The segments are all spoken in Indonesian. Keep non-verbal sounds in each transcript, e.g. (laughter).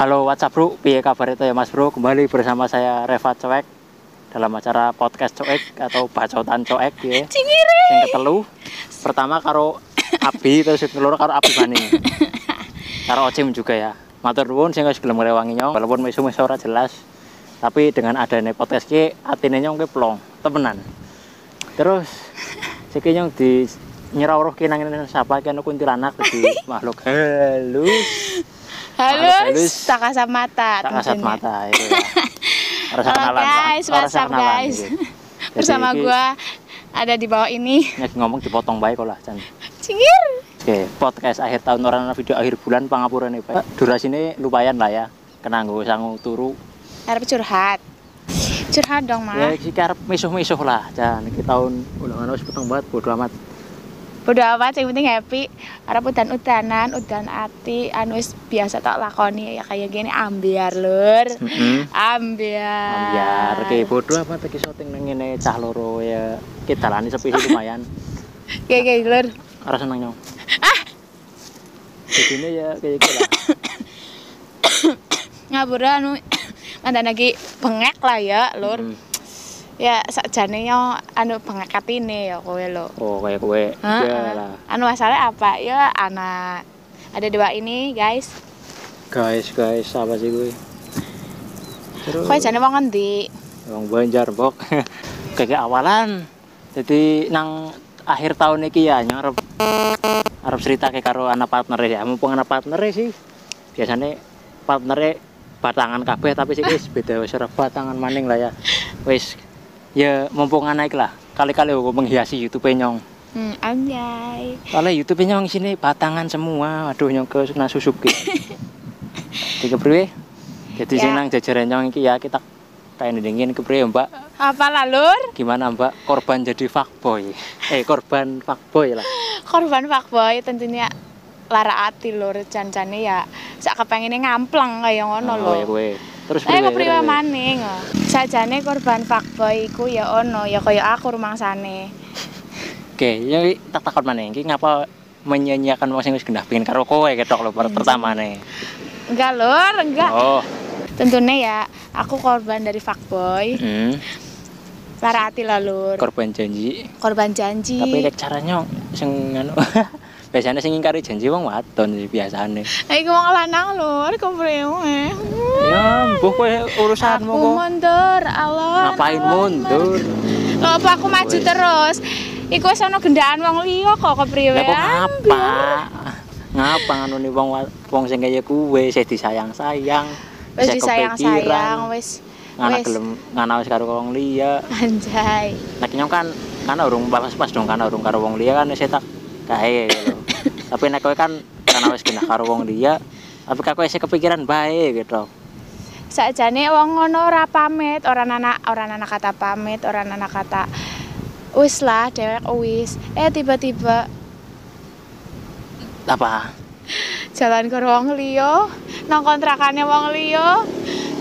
Halo WhatsApp bro, piye kabar itu ya mas bro? Kembali bersama saya Reva Coek Dalam acara podcast Coek atau bacotan Coek ya Cingiri. Yang ketelu. Pertama karo Abi, terus yang keloro karo Abi Bani. Karo Ocim juga ya. Matur nuwun sing wis gelem ngrewangi nyong. Walaupun mesu-mesu ora jelas Tapi dengan adanya podcast ki Atine nyong ki plong, temenan. Terus Siki nyong di nyerauruh ki nang siapa ki anu kuntilanak di makhluk. (laughs) Halus Halo, halus. tak kasat mata. tak kasat mata itu ya. Halo guys, what's up kenalan, guys? gitu. (laughs) Bersama iki gua ada di bawah ini. nek ngomong dipotong baik kok lah Chan. Cingir. Oke, podcast akhir tahun orang video akhir bulan pangapura nih Pak. Durasi ini lumayan lah ya. Kena nggo sangu turu. Harap curhat. Curhat dong, Ya Mah. iki arep misuh-misuh lah Chan. Iki tahun ulang wis peteng banget bodo amat. Udah amat, yang penting happy. Harap udan-udanan, udan ati, anu biasa tak lakoni ya kayak gini ambiar lur. Ambiar. Biar ke bodo amat iki syuting ngene cah loro ya. Ki dalane sepi lumayan. Kayak kayak lur. Ora seneng nyong. Ah. Jadi ya kayak gitu lah. (coughs) Ngabur anu (coughs) mantan lagi bengek lah ya, lur. Mm. Ya sakjane yo anu bengek atine ya kowe lho. Oh, kayak kowe. Heeh. Ya lah. Anu masalah apa? Ya anak ada dua ini guys. Guys, guys, apa sih gue? Terus Kowe jane wong ngendi? Wong Banjar, Bok. (laughs) Kayak awalan. Jadi nang akhir tahun iki ya nyarep arep cerita ke karo anak partner ya. Mumpung anak partner sih. Biasanya partner batangan kabeh tapi sih wis beda wis ora batangan maning lah ya. (laughs) Wis ya mumpung anak iki lah. Kali-kali aku menghiasi YouTube nyong. Hmm, anjay. Soalnya YouTube nyong sini batangan semua. Aduh nyong ke susuk gitu. (laughs) Tiga priwe? Jadi Ya. sing nang jajaran nyong iki ya kita kayak dingin ke priwe, Mbak? Apa lah lur? Gimana, Mbak? Korban jadi fuckboy. Eh, korban fuckboy lah. (laughs) Korban fuckboy tentunya lara ati lur ya sak kepengine ngamplang kaya ngono lho. Oh, ya kowe. Terus Eh priwe? kepriwe terus? maning. Sajane korban fuckboy iku ya ono ya kaya aku rumangsane. Oke, ya iki tak takon maneh iki ngapa menyanyiakan wong sing wis gendah pengen karo kowe ketok lho per pertama nih. Enggak lur, enggak. Oh. Tentunya ya aku korban dari fuckboy. Hmm. Lara ati lah lur. Korban janji. Korban janji. Tapi lek caranya sing anu (laughs) biasanya sing ngingkari janji wong wadon sih biasane. Iku wong lanang lur, kepriwe. Ya, mbuh kowe urusanmu Aku mundur, Allah. Ngapain mundur? Lho apa aku maju terus? Iku wis ana gendaan wong liya kok kepriwe. Lah kok ngapa? Ngapa nganuni wong wong sing kaya kuwe sih disayang-sayang. Wis disayang-sayang, wis Ngana wis. gelem ngana wis karo wong liya. anjay. Nek nyong kan kan urung pas pas dong kan urung karo wong liya kan wis tak kae gitu. Tapi nek kowe kan karena wis genah karo wong liya, tapi kok wis kepikiran bae gitu. Sakjane wong ngono ora pamit, ora anak ora anak kata pamit, ora anak kata wis lah dewek wis. Eh tiba-tiba Apa? jalan karo wong liya, nang kontrakane wong liya.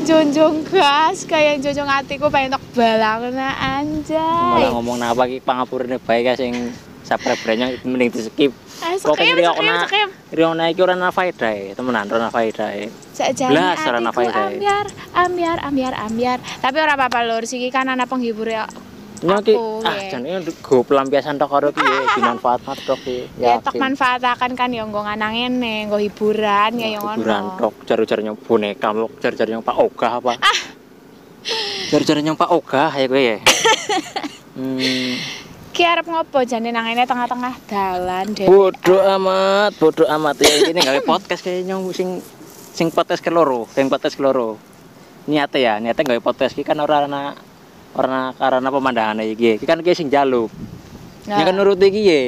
Junjung gas kayak junjung hatiku pengen tok balang nah anjay. Malah ngomong napa iki pangapurane bae ka sing saprebrenya mending di skip. Eh, skip, skip, skip. Riona iki ora ana faedahe, temenan ora ana faedahe. Sakjane Blas, ora faedahe. ambiar, ambiar, ambiar, ambiar. Tapi ora apa-apa lur, siki kan ana penghibur ya. Aku, ah ya. jane go pelampiasan tok karo (laughs) ki ya, dimanfaatkan tok ki. Ya, tok manfaatakan kan ya nggo nganang ngene, nggo hiburan ya yang Hiburan ngono. tok jar-jar nyong boneka jar-jar nyong Pak Ogah apa? Ah. Jar-jar nyong Pak Ogah ya kowe ya. (laughs) Hmm, Ki arep ngopo jane nang tengah-tengah dalan deh. bodoh amat, bodoh amat ya ini gawe podcast kayak nyong sing sing podcast keloro, sing podcast keloro. Niate ya, niate gawe podcast ki kan ora ana ora karena pemandangan iki. Iki kan ki sing jaluk. Ya kan nuruti iki ya.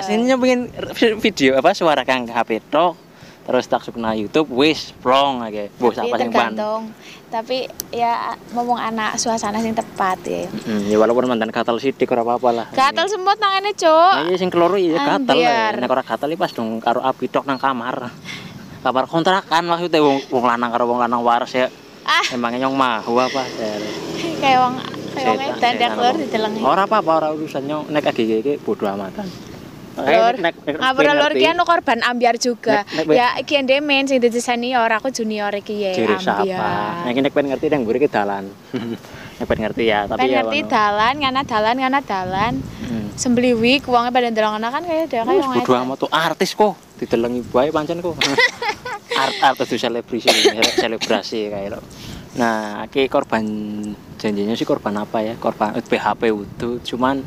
Aslinya pengen video apa suara kang HP tok. Terus tak sukna YouTube wis plong aja. Bos Tapi apa pan. tergantung. Tapi ya ngomong anak suasana sing tepat ya. Mm, ya walaupun mantan gatal sidik ora apa-apa lah. Gatel semut nang ngene, Nah, iya sing keloro iya gatal lah. Ambiar. Nek ora gatal iki pas dong karo Abi tok nang kamar. Kamar kontrakan maksudnya wong, wong lanang karo wong lanang waras ya. Ah. Emangnya nyong mah apa? Kayak wong kayak wong Setan, edan dak setan lur apa. didelengi. Ora apa-apa ora urusan nyong nek iki iki bodo amatan. Lur, ngapura lur iki anu korban ambiar juga. Nek- nek- ya iki endemen sing dadi senior, aku junior iki ya ambiar. Nek nek pengen ngerti nang mburi ki dalan. (laughs) Nek pengen ngerti ya, tapi Pengen ya ngerti ngono. dalan, ngana dalan, ngana dalan. Hmm. Sembliwik wonge pada ndelokno kan kaya dhewe kaya Wis bodo amat tuh artis kok didelengi bae pancen kok. (laughs) Art artis selebrasi selebrasi kayak lo. Nah, aki korban janjinya sih korban apa ya? Korban PHP itu cuman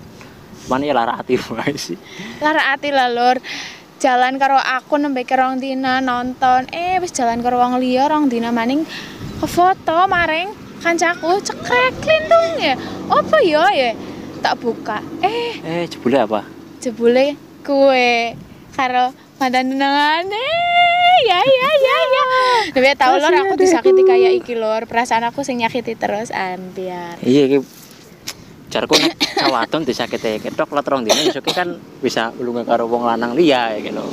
cuman ya lara hati wae sih. Lara ati lah lur. Jalan karo aku nembe ke rong dina nonton. Eh wis jalan karo wong liya rong dina maning ke foto maring kancaku cekrek lindung ya. Apa ya ya? Tak buka. Eh Eh, jebule apa? jebule kue karo mantan tunangane. Ya ya ya ya. Nembe tau lur aku disakiti kayak iki lur. Perasaan aku sing nyakiti terus ambiar. Iya jarku nek cawadon disakiti ketok lah terong dino isoke kan bisa ulungan karo wong lanang liya ya gitu.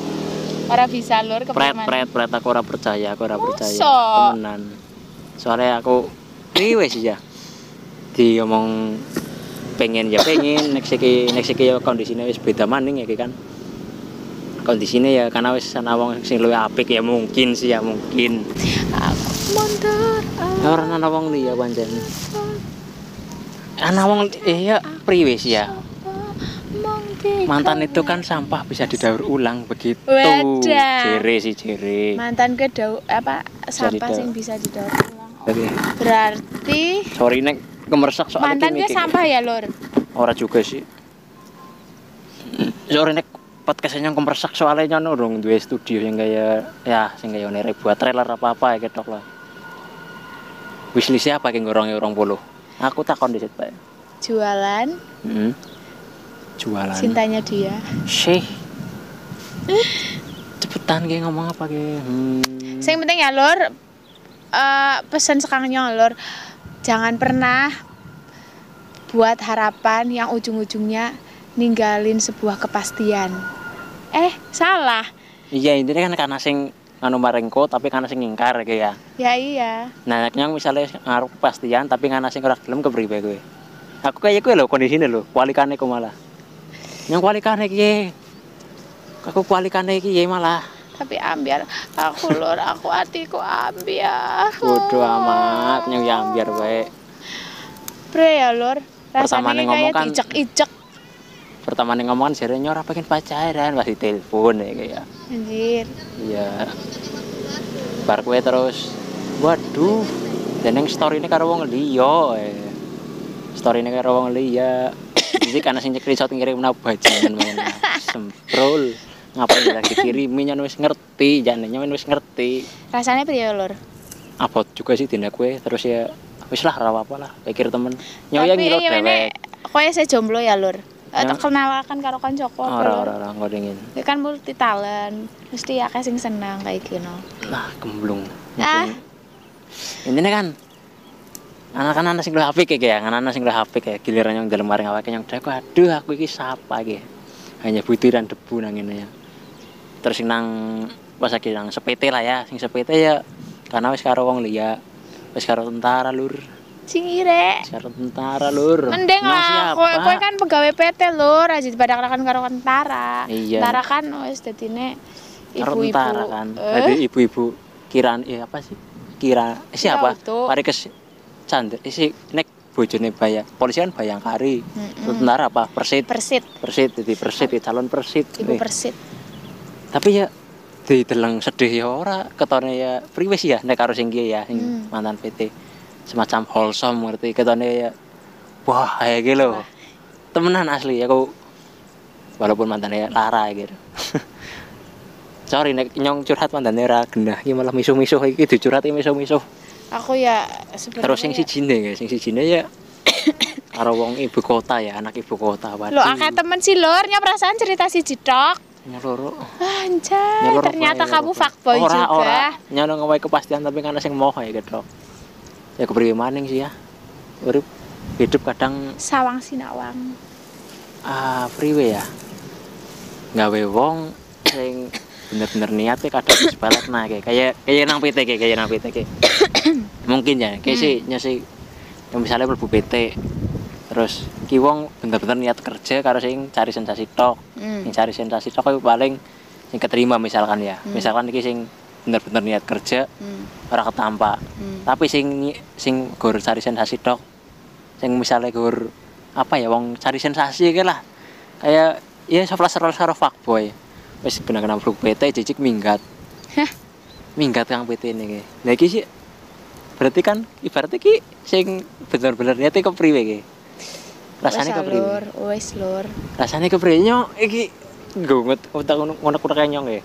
Ora bisa lur Pret kepreman. pret pret aku ora percaya, aku ora percaya. Temenan. Soalnya aku riwe sih ya. Diomong pengen ya pengen next iki next iki ya kondisine wis beda maning ya iki kan. Kondisine ya karena wis ana wong sing luwih apik ya mungkin sih ya mungkin. Aku mundur. Ya ora ana wong liya pancen. Ana wong iya priwe sih ya. Mantan itu kan sampah bisa didaur ulang begitu. Wadah. Jere sih jere. mantan ke apa sampah sing bisa didaur ulang. Oke. Berarti Sorry nek kemersak soalnya mantan ke sampah ya lur. Ora juga sih. Sorry nek podcastnya kemersak soalnya nyono dong dua studio yang kayak ya sing kayak nere buat trailer apa apa ya ketok lah. Wishlist apa yang gorongnya orang puluh? Aku takon di situ pak. Jualan Hmm. Jualan. cintanya dia. Sih. Cepetan kayak ngomong apa kayak. Hmm. Sing penting ya lur eh pesan sekarangnya lur jangan pernah buat harapan yang ujung-ujungnya ninggalin sebuah kepastian. Eh, salah. Iya intinya kan karena sing anu maringko tapi karena sing ngingkar kayak ya. Ya iya. Nah, yang misalnya ngaruh kepastian tapi karena sing ora gelem kepriwe kowe. Aku kayak kowe lho kondisine lho, kualikane kok malah. Yang kualikane iki. Aku kualikane iki ya malah. Tapi ambiar aku lur, (laughs) aku hatiku ambiar. Bodoh amat nyong ya ambiar wae. Bre ya. Pertama Rasanya kayak kan- dicek-icek. Pertama nih ngomong kan jarene ora pengen pacaran, pasti telepon ya kayak. Anjir. Iya. Bar kowe terus waduh, dan yang story ini karo wong liya. eh. Story ini karo wong liya. Jadi karena sing screenshot ngirim nang bajingan main. Semprol. Ngapain lagi dikirimi nyen wis ngerti, jane nyen wis ngerti. Rasanya ya lur. Abot juga sih tindak kowe terus ya wis lah ora apa lah, pikir temen. Nyoya Tapi ngira iya, dewek. Kowe saya jomblo ya lur. Eh, Ya. tak kenalkan karo koncoku apa Ora lur. ora ora engko dingin. Ya kan multi talent. Mesti akeh sing senang kayak gini. Nah, gemblung. Ah. Intinya kan anak-anak sing luwih apik ya, anak-anak sing apik ya, giliran yang dalam maring awake yang aku aduh aku iki sapa iki. Hanya butiran debu nang ngene ya. Terus sing nang pas lagi nang sepete lah ya, sing sepete ya karena wis karo wong liya, wis karo tentara lur, Sing ire. wis karo tentara lur. Mending lah, kowe kowe kan pegawai PT lur, aja dibadakan karo tentara. Iya. Tentara kan wis dadine ibu-ibu. tentara kan. Eh, Jadi ibu-ibu kiraan eh apa sih? Kira eh, siapa? Auto. Parikes Chandra. Eh, si nek bojone bayang. Polisi kan bayangkari. Mm-mm. Tentara apa? Persit. Persit, Persit jadi persit ya, calon persit. ibu Eh, persit. Tapi ya dideleng sedih ya ora ketone ya priwe sih ya nek karo sing ya sing Hmm. mantan PT. Semacam wholesome ngerti ketone ya wah kayak gitu loh. Temenan asli aku walaupun mantannya lara gitu. (laughs) Sorry nek nyong curhat mantannya ra genah iki malah misuh-misuh iki dicurhati misuh-misuh. Aku ya Terus sing sijine ya, sing sijine ya (coughs) karo wong ibu kota ya, anak ibu kota. Lo akeh temen sih lur, nya perasaan cerita si Tok. nyeloro. Anjay, Nyeloro ternyata kamu fuckboy ora, juga. Ora, nyono ngewae kepastian tapi karena sing moho ya gitu. Ya kepriwe maning sih ya. Urip hidup kadang Sawang sinawang. ah priwe ya. Gawe wong sing bener-bener niat ya kadang sebalat nah kayak kayak kayak nang PT kayak kayak nang PT kayak. (coughs) Mungkin ya, kayak sih nya sih yang misalnya mlebu PT terus ki wong bener-bener niat kerja karo sing cari sensasi tok Hmm. cari sensasi tok paling sing keterima misalkan ya Hmm. misalkan iki sing bener-bener niat kerja Hmm. ora ketampa. Hmm. tapi sing sing gur cari sensasi tok sing misalnya gur apa ya wong cari sensasi kayak lah. Kayak ya soplas saro fuckboy wis kena-kena bruk PT jijik minggat. Hah? minggat kang PT ini ki nah iki sih berarti kan ibaratnya ki sing bener-bener niatnya kepriwe ki rasanya Wes, kepriwe. lur rasanya kepriwe nyong iki gunget utak ngono kuda kayak nyong ya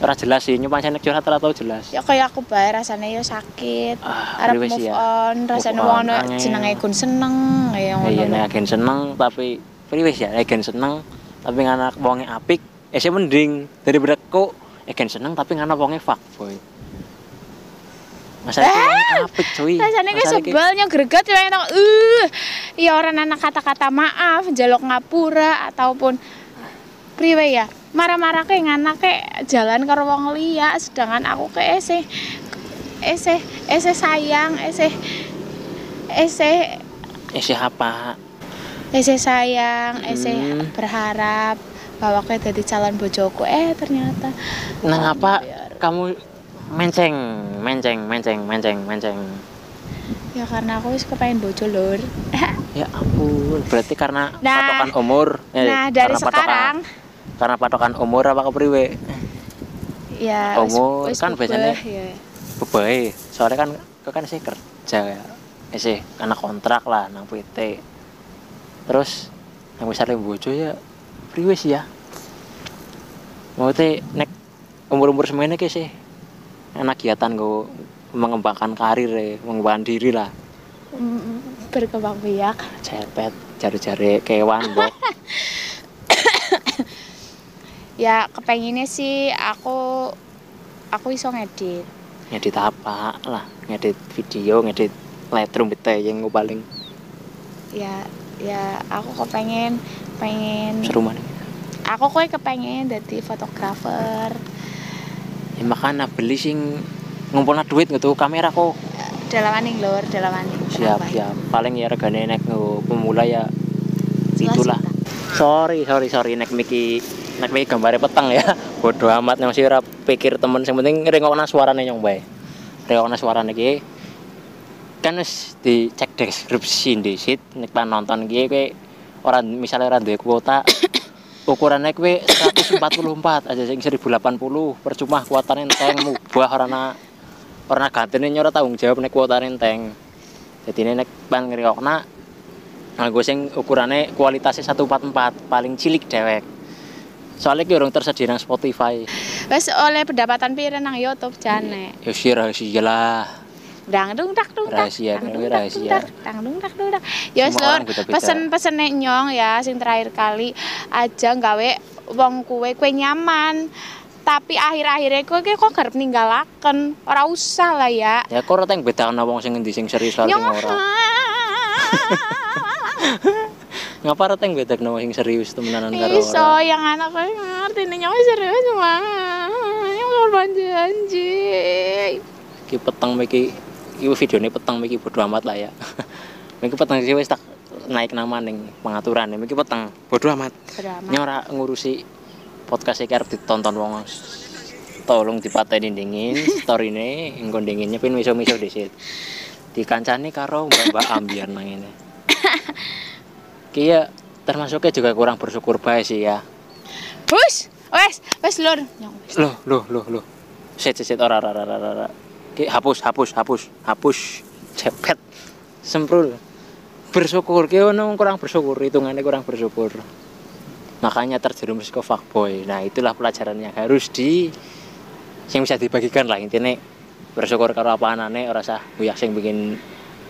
ora jelas sih nyumpang saya curhat ora tau jelas. Ya kayak aku bae rasanya ya sakit ah arep move ya. on rasanya Move wong on, ono jenenge kun seneng ya ngono iya nek agen seneng tapi priwes ya agen seneng tapi ngana wonge apik eh sih mending daripada kok agen seneng tapi ngana wonge fuckboy Masalah wonge apik cuy. rasanya kayak sebalnya greget ya enak uh ya orang anak kata-kata maaf jaluk ngapura ataupun priwe ya. Marah-marah kayak ngana kayak jalan karo wong liya sedangkan aku kayak ese ese ese sayang ese ese sih apa? Ese sayang ese Hmm. berharap bahwa kayak jadi calon bojoku. Eh ternyata. Nang apa Biar- kamu menceng menceng menceng menceng menceng? Ya karena aku wis kepengen bojo lur. (laughs) Ya ampun berarti karena Nah. patokan umur. Eh, nah dari karena patokan- sekarang karena patokan umur apa kepriwe ya Umur kan biasanya- ya. bebae soalnya kan kau kan sih kerja ya. Eh sih karena kontrak lah nang PT terus yang misalnya bojo ya priwe sih ya. Mau teh nek umur umur semuanya kayak sih enak kegiatan gue mengembangkan karir ya mengembangkan diri lah. Berkembang biak. Cepet cari-cari kewan bok (laughs) ya kepenginnya sih aku aku iso ngedit. Ngedit apa? Lah ngedit video ngedit Lightroom bete yang gue paling. Ya ya aku kepengen pengen seru mana? Aku kue kepengen jadi fotografer. Ya makanya beli sing ngumpulna duit gitu kamera kok. Dalam aning lur dalam aning siap siap. Paling ya regane nek pemula ya itulah. sorry sorry sorry nek miki nek miki gambare petang ya. (laughs) Bodo amat yang sih ora pikir temen sing penting rengokna suarane nyong bae. Rengokna suarane iki. Kan wis dicek deskripsi disit nek pan nonton iki kowe ora misalnya ora duwe kuota. (coughs) Ukurannya kowe 144 aja sing 1080 percuma kuotane enteng mubah ora na ora gantine nyora tanggung jawab nek kuotane enteng. Jadi nek pan ngriokna nganggo sing ukurane kualitasnya 144 paling cilik dewek soalnya ki urung tersedia nang Spotify. Wes oleh pendapatan pira nang YouTube jane? Ya sih rahasia lah. Dang dung tak dung Rahasia, dang ini dung rahasia. dang dung tak dung tak ya wes Semua lur orang beda-beda. pesen pesen nyong ya sing terakhir kali aja gawe wong kue kue nyaman. Tapi akhir-akhirnya kue kue kok garep ninggalaken? Ora usah lah ya. Ya kok ora teng bedakno wong sing ngendi sing serius karo sing ora (laughs) ngapa teng bedakno wong sing serius temenanan karo iso yang anak kue ngerti nih nyong serius banget nyong korban janji iki peteng miki iki videone peteng miki bodo amat lah ya. (laughs) Miki peteng sih wis tak naik nama ning pengaturan. Miki peteng. Bodo amat. Drama. nyora ngurusi podcast iki arep ditonton wong tolong dipateni dingin (laughs) storyne engko dinginnya pin miso-miso dhisik. Dikancani karo mbak-mbak ambiar nang ngene (laughs) Ki ya termasuknya juga kurang bersyukur bae sih ya. Hus, wes, wes lur. Loh loh loh loh. Set set set. Ora ora ora ora, hapus hapus hapus hapus. Cepet. Semprul. Bersyukur. Ki ono kurang bersyukur. Hitungannya kurang bersyukur. Makanya terjerumus ke fuckboy. Nah itulah pelajaran yang harus di yang bisa dibagikan lah. Intinya bersyukur karo apa anane ora usah kuyak sing bikin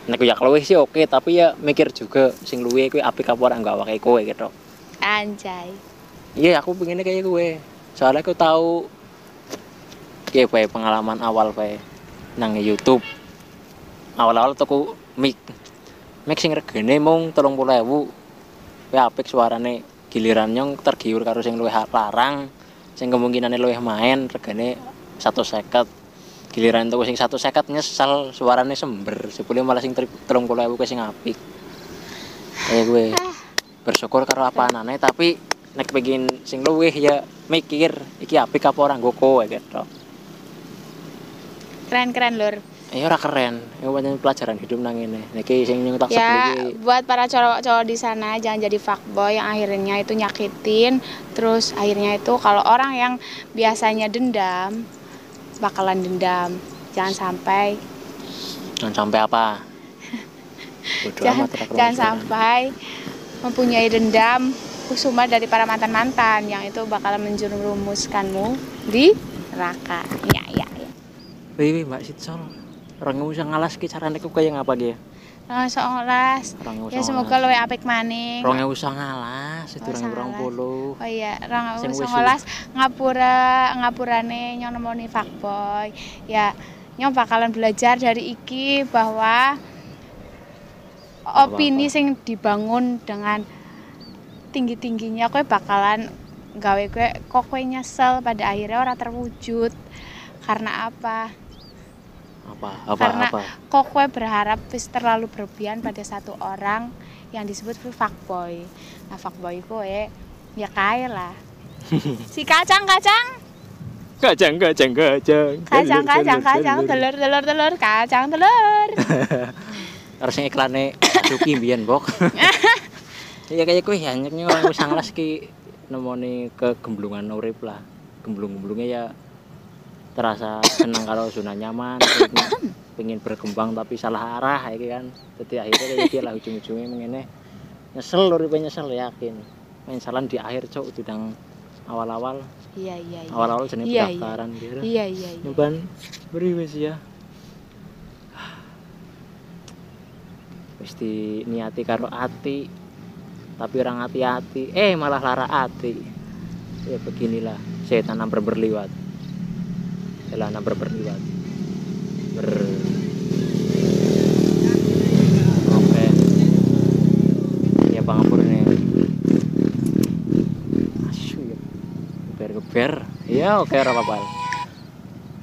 nek kuyak luwih sih oke tapi ya mikir juga sing luwih kuwi apik apa ora enggak wae kowe gitu. Anjay. iya aku pengennya kayak gue soalnya aku tahu ya bae pengalaman awal bae nang YouTube. Awal-awal tuku mic. Mic sing regane mung 30.000 ya apik suarane giliran nyong tergiur karo sing luwih larang sing kemungkinane luwih main regane 150 giliran tuku sing 150 nyesel suarane sember. Sepuluh malah sing 30.000 ku sing apik. Kayak gue. Bersyukur karo apa anane tapi nek pengen sing luwih ya mikir iki apik apa ora nggo gitu Keren-keren, Lur. ya ora keren. Ya pancen pelajaran hidup nang ngene. Niki sing nyung tak Ya, buat para cowok-cowok di sana jangan jadi fuckboy yang akhirnya itu nyakitin, terus akhirnya itu kalau orang yang biasanya dendam bakalan dendam. Jangan sampai jangan sampai apa (laughs) jangan, amat jangan sampai mempunyai dendam kusuma dari para mantan-mantan yang itu bakalan menjerumuskanmu di neraka. Ya, ya, ya. Wih, Mbak Sitsol. Orang nggak usah ngalas ki ku kayak ngapa dia? Orang nggak Ya semoga luwe apik maning. Orang nggak usah ngalas, itu Oh, orang orang salah. puluh. Oh iya, orang Sing usah wis- ngolas ngapura ngapurane nyong nemoni fuckboy. Ya, nyong bakalan belajar dari iki bahwa opini sing dibangun dengan tinggi-tingginya kowe bakalan gawe kowe kok kowe nyesel pada akhirnya ora terwujud. Karena apa? Apa? Apa? Karena apa? kok kowe berharap wis terlalu berlebihan pada satu orang yang disebut fuckboy. Nah, fuckboy kowe ya kae lah. (laughs) si kacang-kacang, Kacang, kacang, kacang. kacang-kacang, kacang, telur, telur, telur, kacang, telur. (laughs) Harus yang iklannya Suki mbiyen, Bok. (laughs) Iya kayak ya nyek orang wis ngalas ki nemoni kegemblungan urip lah. Gemblung-gemblungnya ya terasa senang kalau zona nyaman, pengen, (coughs) pengen berkembang tapi salah arah ya kan. Jadi akhirnya kayak gitu lah ujung-ujungnya mengene nyesel uripe nyesel yakin. Mensalan di akhir cok udang awal-awal Iya, iya, iya. awal-awal jenenge Iya, iya. pendaftaran gitu. Iya, iya, iya. Nyoban beri wis ya. Wis niati karo ati. Tapi orang hati-hati, eh malah lara ati. Ya beginilah setan namper berliwat. Selah namper berliwat. Ber Oke. Ya pangapur ini. Asyik ya. Geber-geber. Ya oke ora apa-apa.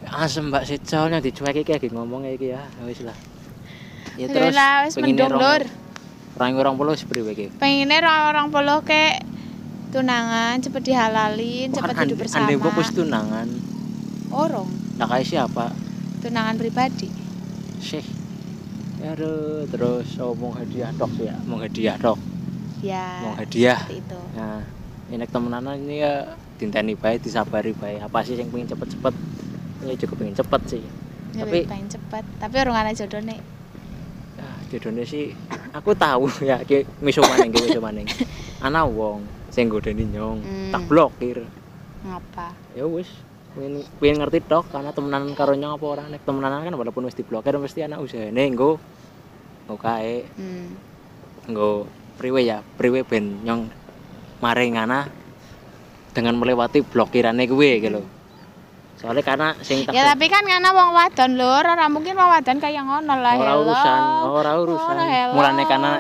Asem Mbak Sicol yang dicueki kayak gini ngomong iki ya. Ya Wis lah. Ya terus Alhamdulillah, wis mendung, Lur. Orang orang puluh seperti iki. Pengennya orang-orang polo kayak tunangan cepet dihalalin, cepet hidup bersama. Ande wis tunangan. Orang, Nah kayak siapa? tunangan pribadi. Syekh. Aduh, terus oh, mau hadiah dok ya, mau hadiah dok, Ya. mau hadiah. itu. Nah, ini temenan ini ya dinteni baik, disabari baik. Apa sih yang pengen cepet-cepet? Ya juga pengen cepet sih. Ya, Tapi- pengen cepet, tapi orang ana jodoh nih. Ah, jodohnya sih aku tahu (laughs) ya, ki miso maning, ki miso maning. (laughs) Ana wong sing godeni nyong, Hmm. tak blokir. Ngapa? ya wis pengen, pengen ngerti dok karena temenan karo nyong apa ora nek temenan kan walaupun wis diblokir mesti anak usahane nggo nggo kae Hmm. nggo priwe ya priwe ben nyong maring ana dengan melewati blokirannya gue gitu soalnya karena sing tak Ya tapi kan karena wong wadon lur, ora mungkin wong wadon kayak ngono lah. ora urusan ora urusan hello. mulane karena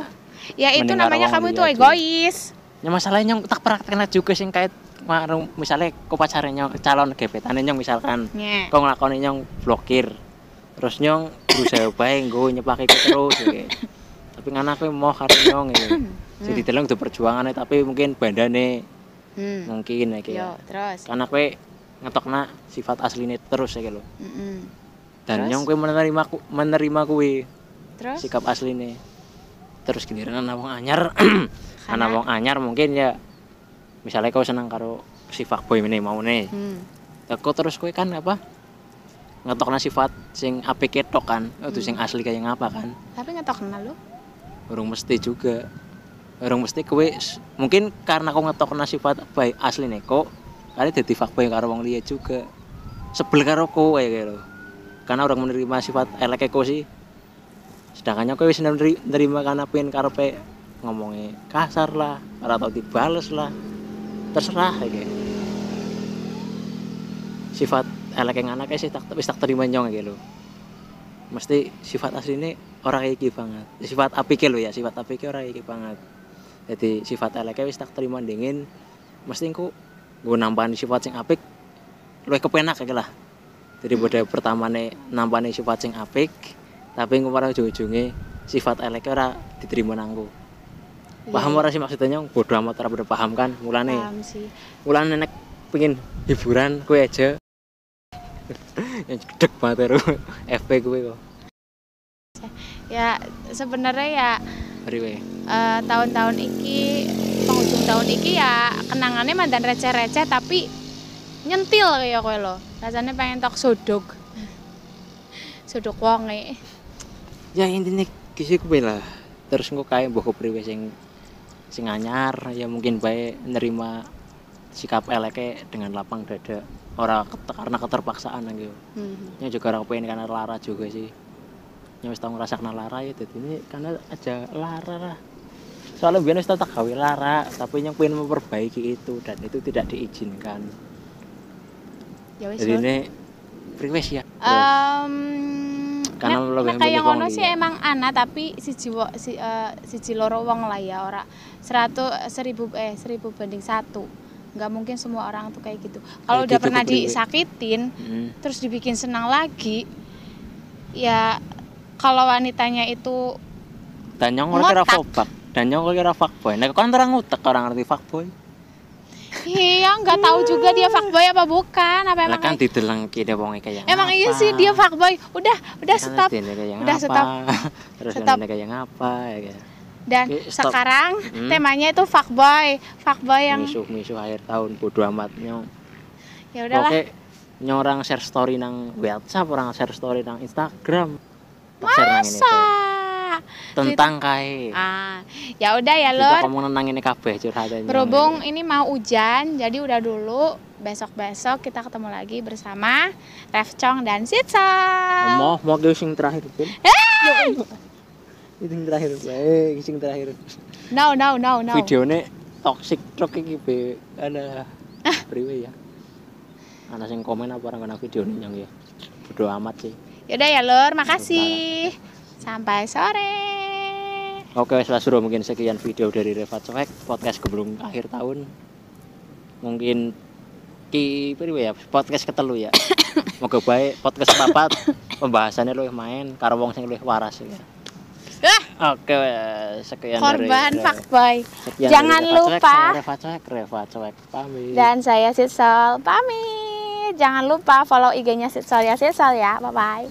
Ya itu namanya kamu itu egois. ya masalahnya nyong tak praktekna juga sing kait marung misalnya kok pacare nyong calon gebetane nyong misalkan Nye. kok nglakoni nyong blokir terus nyong berusaha bae nggo nyepake ku terus ya. tapi ngana kowe mau karo nyong ya jadi deleng do perjuangane tapi mungkin bandane Hmm. mungkin ya kayak terus. karena kowe ngetokna sifat asline terus ya lo dan Terus? nyong kowe menerima ku, menerima Terus? sikap asline terus giliran ana wong anyar ana (clears throat) Karena- wong anyar mungkin ya misalnya kau senang karo si fuckboy ini mau nih Hmm. Teko terus kowe kan apa? Ngetokna sifat sing apik ketok kan, itu sing Hmm. asli kayak ngapa kan? Tapi ngetok kenal lu. Urung mesti juga. Urung mesti kowe s- mungkin karena kau ngetokna sifat baik asli nih kok kali dadi fuckboy karo wong liya juga. Sebel karo kowe kayak lho. Karena orang menerima sifat elek kok sih. Sedangkannya kowe wis neri- nerima karena pengen karepe ngomongnya kasar lah, ora tau dibales lah. Terserah kayak sifat elek yang anaknya sih tak wis tak terima nyong gitu. Mesti sifat aslinya orang kayak gitu banget. Sifat apike lo ya sifat apike orang kayak gitu banget. Jadi sifat eleknya wis tak terima dingin mesti ku gue nambahin sifat sing apik lu kepenak kayak lah daripada pertama nih nambahin sifat sing apik tapi pada ujung-ujungnya sifat eleknya ora diterima nanggu paham ora sih maksudnya? Nyong bodo amat ora paham kan? Mulane Paham sih. mulane nek pengen hiburan kue aja. (laughs) Yang gedek banget ero FP kue kok. Ya sebenarnya ya Riwe. eh, tahun-tahun iki penghujung tahun iki ya kenangannya mandan receh-receh tapi nyentil kayak kowe lo rasanya pengen tok sodok. (laughs) Sodok wonge ya intinya kisi kue lah. Terus engko kae mbok priwe sing sing anyar ya mungkin baik nerima sikap eleke dengan lapang dada ora ket- karena keterpaksaan gitu hmm. yang juga orang pengen karena lara juga sih. Yang wis tau ngerasakan lara ya jadi ini karena aja lara lah. Soalnya biar wis tak gawe lara tapi yang pengen memperbaiki itu dan itu tidak diizinkan. Ya wis jadi ini priwes ya? Em, Karena nek- lebih kayak milih ngono sih liya. emang ana tapi siji wo- si eh, siji loro wong lah ya ora. Seratus seribu eh seribu banding satu. Nggak mungkin semua orang tuh kayak gitu. Kalau Kayak udah gitu pernah disakitin Hmm. terus dibikin senang lagi ya kalau wanitanya itu dan yang orang kira fobak dan yang kira fuckboy. Nah orang ngutek orang ngerti fuckboy iya nggak tahu juga dia fuckboy apa bukan apa emang kan dideleng kene wong kayak emang iya sih dia fuckboy udah udah Kan stop Udah, stop. (laughs) terus Stop. kayak ngapa ya kayak dan Oke, sekarang Hmm. temanya itu fuckboy fuckboy yang misuh-misuh akhir tahun bodo amat nyong ya udahlah Oke, nyorang share story nang WhatsApp, orang share story nang Instagram. Tak share nang ini masa. Tentang kae. ah ya udah ya Kita lor ngomong nang ini kabeh curhatnya. berhubung ini mau hujan jadi udah dulu besok besok kita ketemu lagi bersama Refcong dan Sitsa mau mau ke sing terakhir pun. Eh! Itu terakhir, eh sing terakhir. no no no no Videone toxic truk iki be ada priwe ya. Ana sing komen apa orang kena video nyong ya. Bodo amat sih. Yaudah ya Lur, makasih. Sampai sore. Oke, lah suruh mungkin sekian video dari Reva Cuek podcast sebelum akhir tahun. Mungkin ki priwe ya podcast ketelu ya. (coughs) Moga baik podcast papat pembahasannya lu main karo wong sing luwih waras ya. Oke, sekian korban dari fuckboy. sekian Jangan dari Reva Cuek, lupa. saya Reva Cuek, Reva Cuek pamit. Dan saya Sitsol pamit. Jangan lupa follow IG-nya Sitsol ya Sitsol ya. Bye bye.